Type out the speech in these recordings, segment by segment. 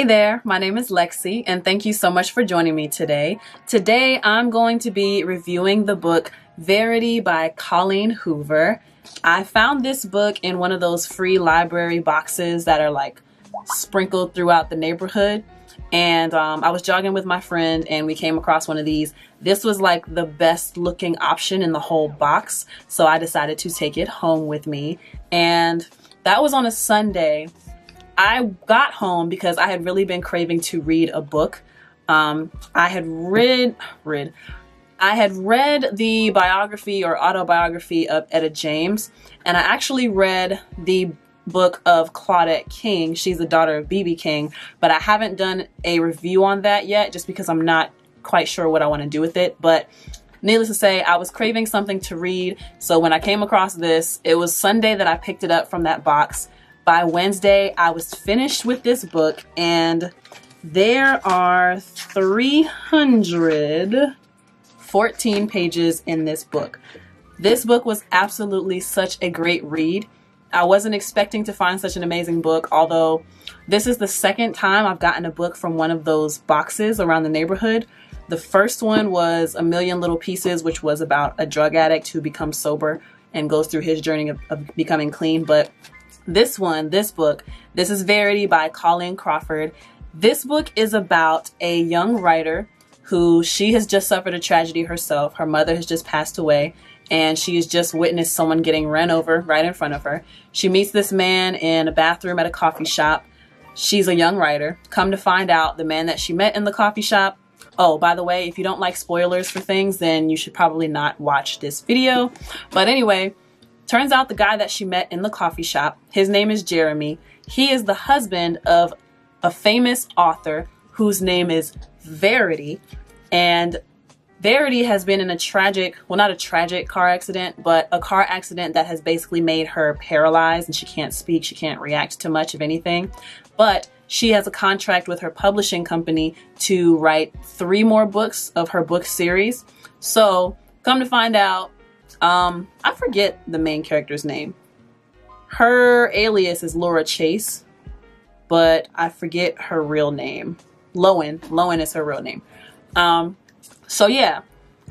Hey there, my name is Lexi, and thank you so much for joining me today. Today I'm going to be reviewing the book Verity by Colleen Hoover. I found this book in one of those free library boxes that are like sprinkled throughout the neighborhood. And um, I was jogging with my friend and we came across one of these. This was like the best looking option in the whole box. So I decided to take it home with me. And that was on a Sunday. I got home because I had really been craving to read a book. Um, I had read, read, I had read the biography or autobiography of Etta James, and I actually read the book of Claudette King. She's the daughter of B.B. King, but I haven't done a review on that yet just because I'm not quite sure what I want to do with it. But needless to say, I was craving something to read. So when I came across this, it was Sunday that I picked it up from that box. By Wednesday, I was finished with this book and there are 314 pages in this book. This book was absolutely such a great read. I wasn't expecting to find such an amazing book, although this is the second time I've gotten a book from one of those boxes around the neighborhood. The first one was A Million Little Pieces, which was about a drug addict who becomes sober and goes through his journey of, of becoming clean. But this one, this book, this is Verity by Colleen Crawford. This book is about a young writer who she has just suffered a tragedy herself. Her mother has just passed away and she has just witnessed someone getting run over right in front of her. She meets this man in a bathroom at a coffee shop. She's a young writer. Come to find out, the man that she met in the coffee shop. Oh, by the way, if you don't like spoilers for things, then you should probably not watch this video. But anyway, turns out the guy that she met in the coffee shop, his name is Jeremy. He is the husband of a famous author whose name is Verity. And Verity has been in a tragic, well, not a tragic car accident, but a car accident that has basically made her paralyzed and she can't speak, she can't react to much of anything. But she has a contract with her publishing company to write three more books of her book series. So, come to find out, um, I forget the main character's name. Her alias is Laura Chase, but I forget her real name. Lowen. Lowen is her real name. Um, so yeah,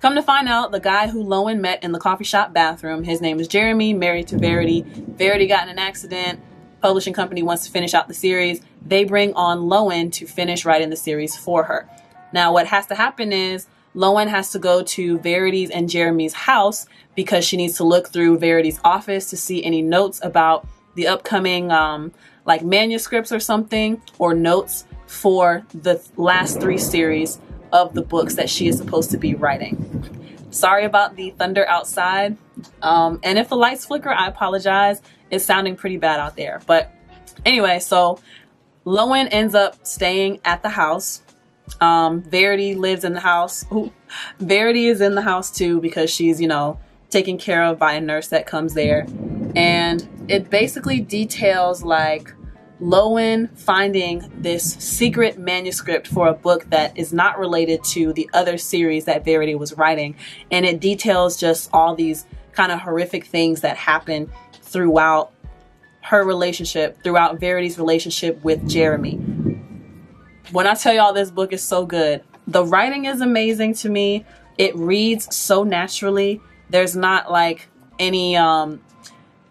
come to find out, the guy who Lowen met in the coffee shop bathroom, his name is Jeremy, married to Verity. Verity got in an accident. Publishing company wants to finish out the series. They bring on Lowen to finish writing the series for her. Now, what has to happen is Lowen has to go to Verity's and Jeremy's house because she needs to look through Verity's office to see any notes about the upcoming um, like manuscripts or something or notes for the last three series of the books that she is supposed to be writing. Sorry about the thunder outside. Um, and if the lights flicker, I apologize. It's sounding pretty bad out there. But anyway, so Lowen ends up staying at the house. Um, Verity lives in the house. Ooh, Verity is in the house too because she's, you know, taken care of by a nurse that comes there. And it basically details like Lowen finding this secret manuscript for a book that is not related to the other series that Verity was writing. And it details just all these kind of horrific things that happen throughout her relationship, throughout Verity's relationship with Jeremy. When I tell y'all this book is so good, the writing is amazing to me. It reads so naturally. There's not like any um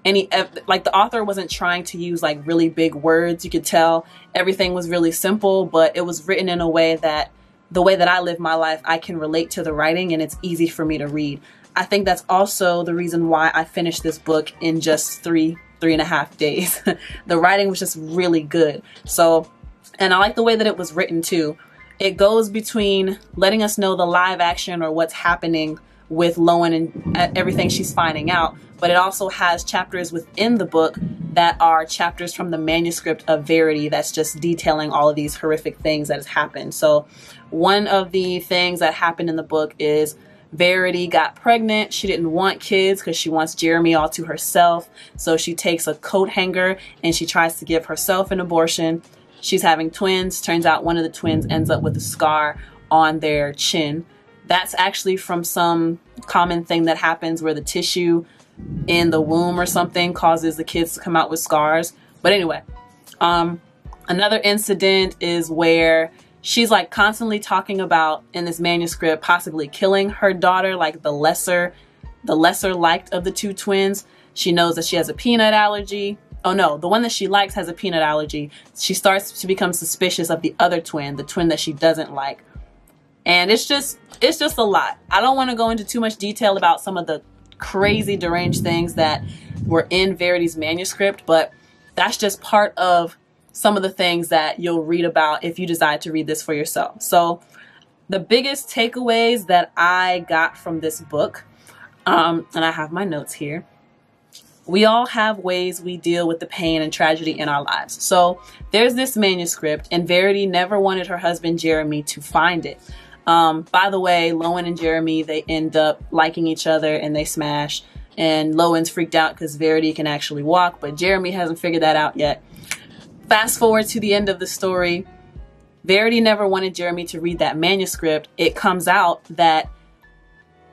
any like the author wasn't trying to use like really big words you could tell everything was really simple but it was written in a way that the way that i live my life i can relate to the writing and it's easy for me to read i think that's also the reason why i finished this book in just three three and a half days the writing was just really good so and i like the way that it was written too it goes between letting us know the live action or what's happening with Lowen and uh, everything she's finding out, but it also has chapters within the book that are chapters from the manuscript of Verity that's just detailing all of these horrific things that has happened. So one of the things that happened in the book is Verity got pregnant. She didn't want kids because she wants Jeremy all to herself. So she takes a coat hanger and she tries to give herself an abortion. She's having twins. Turns out one of the twins ends up with a scar on their chin that's actually from some common thing that happens where the tissue in the womb or something causes the kids to come out with scars. But anyway, um, Another incident is where she's like constantly talking about in this manuscript possibly killing her daughter, like the lesser, the lesser liked of the two twins. She knows that she has a peanut allergy. Oh no, the one that she likes has a peanut allergy. She starts to become suspicious of the other twin, the twin that she doesn't like. And it's just it's just a lot. I don't want to go into too much detail about some of the crazy deranged things that were in Verity's manuscript, but that's just part of some of the things that you'll read about if you decide to read this for yourself. So, the biggest takeaways that I got from this book, um, and I have my notes here. We all have ways we deal with the pain and tragedy in our lives. So there's this manuscript, and Verity never wanted her husband Jeremy to find it. Um, by the way, Lowen and Jeremy, they end up liking each other and they smash. And Lowen's freaked out because Verity can actually walk, but Jeremy hasn't figured that out yet. Fast forward to the end of the story. Verity never wanted Jeremy to read that manuscript. It comes out that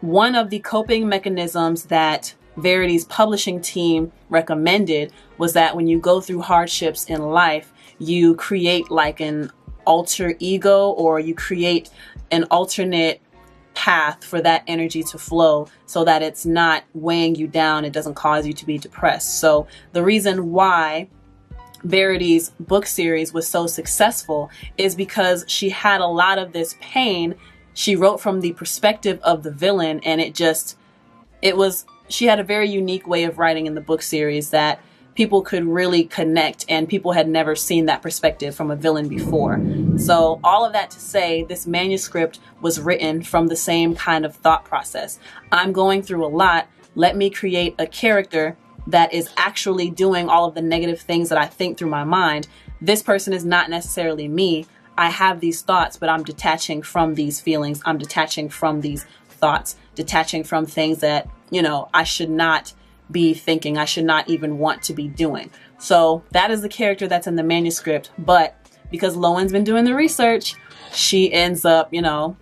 one of the coping mechanisms that Verity's publishing team recommended was that when you go through hardships in life, you create like an alter ego or you create an alternate path for that energy to flow so that it's not weighing you down. It doesn't cause you to be depressed. So the reason why Verity's book series was so successful is because she had a lot of this pain. She wrote from the perspective of the villain, and it just, it was, she had a very unique way of writing in the book series that people could really connect, and people had never seen that perspective from a villain before. So, all of that to say, this manuscript was written from the same kind of thought process. I'm going through a lot. Let me create a character that is actually doing all of the negative things that I think through my mind. This person is not necessarily me. I have these thoughts, but I'm detaching from these feelings. I'm detaching from these thoughts, detaching from things that, you know, I should not be thinking, I should not even want to be doing. So that is the character that's in the manuscript. But because Lowen's been doing the research, she ends up, you know,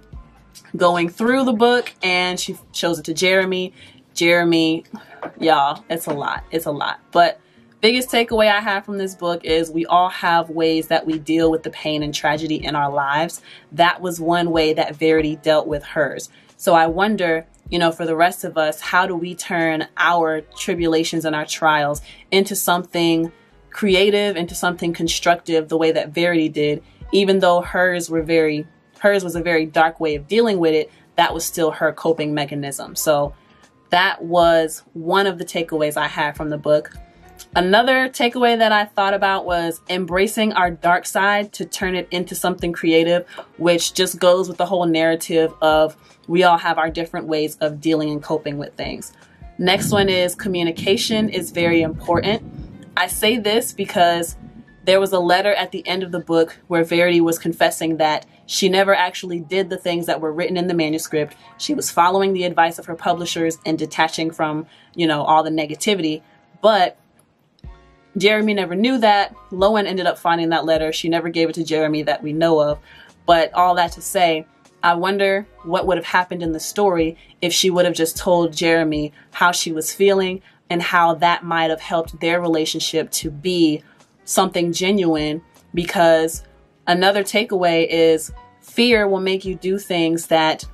going through the book and she shows it to Jeremy. Jeremy y'all, it's a lot. It's a lot. But biggest takeaway I have from this book is we all have ways that we deal with the pain and tragedy in our lives. That was one way that Verity dealt with hers. So I wonder, you know, for the rest of us, how do we turn our tribulations and our trials into something creative, into something constructive, the way that Verity did, even though hers were very, hers was a very dark way of dealing with it, that was still her coping mechanism. So that was one of the takeaways I had from the book. Another takeaway that I thought about was embracing our dark side to turn it into something creative, which just goes with the whole narrative of we all have our different ways of dealing and coping with things. Next one is communication is very important. I say this because there was a letter at the end of the book where Verity was confessing that she never actually did the things that were written in the manuscript. She was following the advice of her publishers and detaching from, you know, all the negativity. But Jeremy never knew that. Lowen ended up finding that letter. She never gave it to Jeremy that we know of. But all that to say, I wonder what would have happened in the story if she would have just told Jeremy how she was feeling and how that might have helped their relationship to be something genuine because another takeaway is fear will make you do things that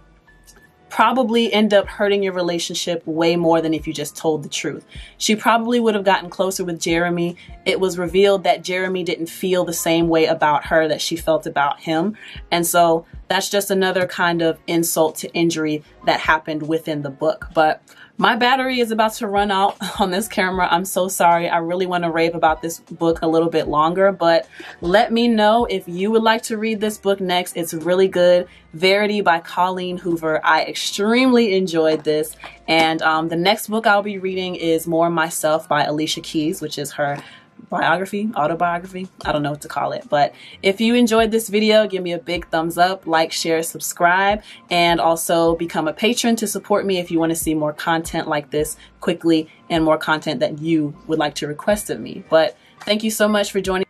probably end up hurting your relationship way more than if you just told the truth. She probably would have gotten closer with Jeremy. It was revealed that Jeremy didn't feel the same way about her that she felt about him. And so that's just another kind of insult to injury that happened within the book. But my battery is about to run out on this camera. I'm so sorry. I really want to rave about this book a little bit longer, but let me know if you would like to read this book next. It's really good. Verity by Colleen Hoover. I extremely enjoyed this. And um, the next book I'll be reading is More Myself by Alicia Keys, which is her biography, autobiography. I don't know what to call it. But if you enjoyed this video, give me a big thumbs up, like, share, subscribe, and also become a patron to support me if you want to see more content like this quickly and more content that you would like to request of me. But thank you so much for joining.